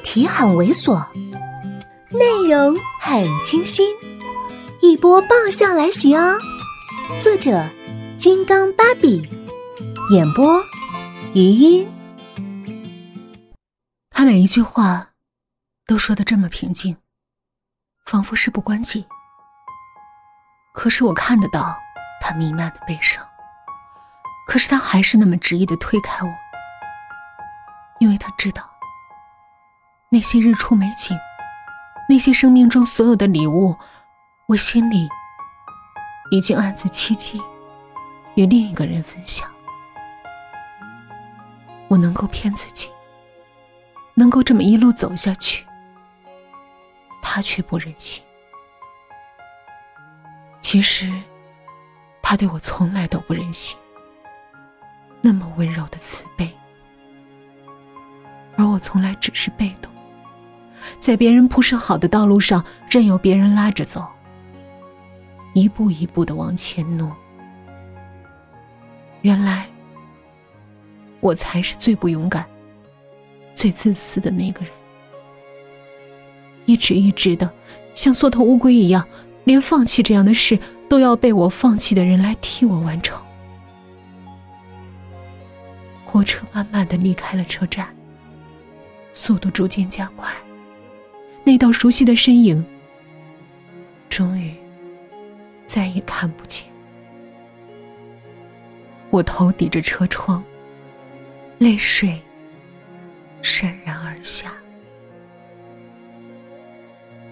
题很猥琐，内容很清新，一波爆笑来袭哦！作者：金刚芭比，演播：余音。他每一句话都说的这么平静，仿佛事不关己。可是我看得到他弥漫的悲伤，可是他还是那么执意的推开我，因为他知道。那些日出美景，那些生命中所有的礼物，我心里已经暗自期冀，与另一个人分享。我能够骗自己，能够这么一路走下去，他却不忍心。其实，他对我从来都不忍心，那么温柔的慈悲，而我从来只是被动。在别人铺设好的道路上，任由别人拉着走，一步一步的往前挪。原来，我才是最不勇敢、最自私的那个人。一直一直的，像缩头乌龟一样，连放弃这样的事都要被我放弃的人来替我完成。火车慢慢的离开了车站，速度逐渐加快。那道熟悉的身影，终于再也看不见。我头抵着车窗，泪水潸然而下。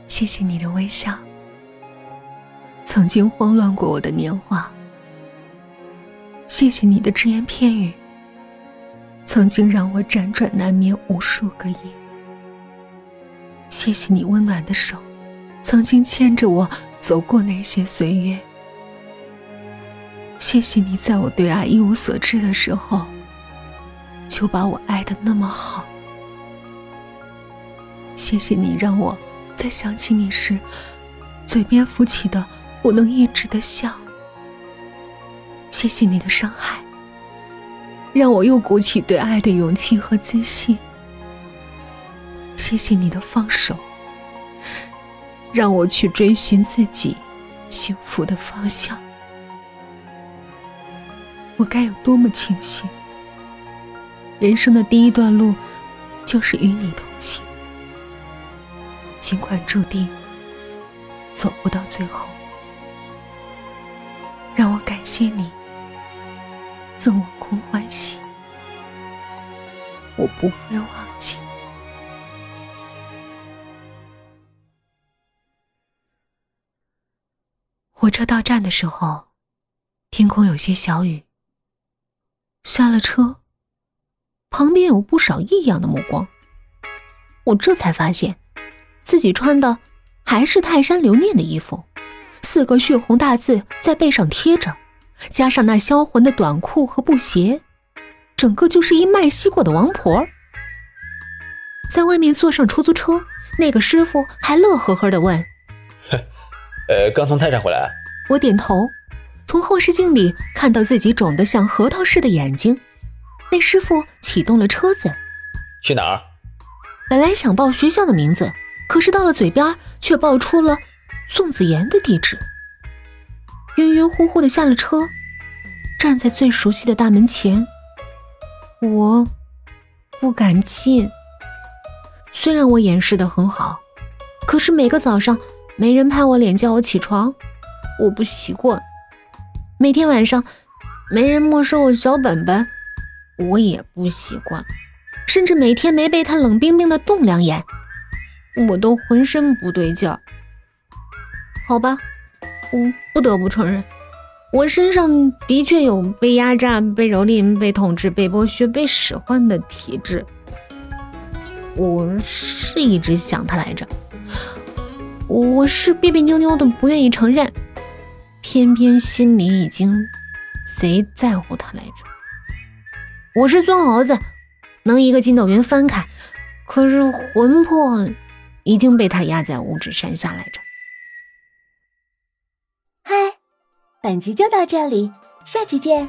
谢谢你的微笑，曾经慌乱过我的年华。谢谢你的只言片语，曾经让我辗转难眠无数个夜。谢谢你温暖的手，曾经牵着我走过那些岁月。谢谢你在我对爱一无所知的时候，就把我爱的那么好。谢谢你让我在想起你时，嘴边浮起的不能抑制的笑。谢谢你的伤害，让我又鼓起对爱的勇气和自信。谢谢你的放手，让我去追寻自己幸福的方向。我该有多么庆幸，人生的第一段路就是与你同行，尽管注定走不到最后。让我感谢你，赠我空欢喜，我不会忘火车到站的时候，天空有些小雨。下了车，旁边有不少异样的目光。我这才发现，自己穿的还是泰山留念的衣服，四个血红大字在背上贴着，加上那销魂的短裤和布鞋，整个就是一卖西瓜的王婆。在外面坐上出租车，那个师傅还乐呵呵的问。呃，刚从泰山回来。我点头，从后视镜里看到自己肿得像核桃似的眼睛。那师傅启动了车子，去哪儿？本来想报学校的名字，可是到了嘴边却报出了宋子妍的地址。晕晕乎乎的下了车，站在最熟悉的大门前，我不敢进。虽然我掩饰的很好，可是每个早上。没人拍我脸叫我起床，我不习惯；每天晚上没人没收我小本本，我也不习惯；甚至每天没被他冷冰冰的瞪两眼，我都浑身不对劲儿。好吧，我不得不承认，我身上的确有被压榨、被蹂躏、被统治、被剥削、被使唤的体质。我是一直想他来着。我是别别扭扭的，不愿意承认，偏偏心里已经贼在乎他来着。我是孙猴子，能一个筋斗云翻开，可是魂魄已经被他压在五指山下来着。嗨，本集就到这里，下期见。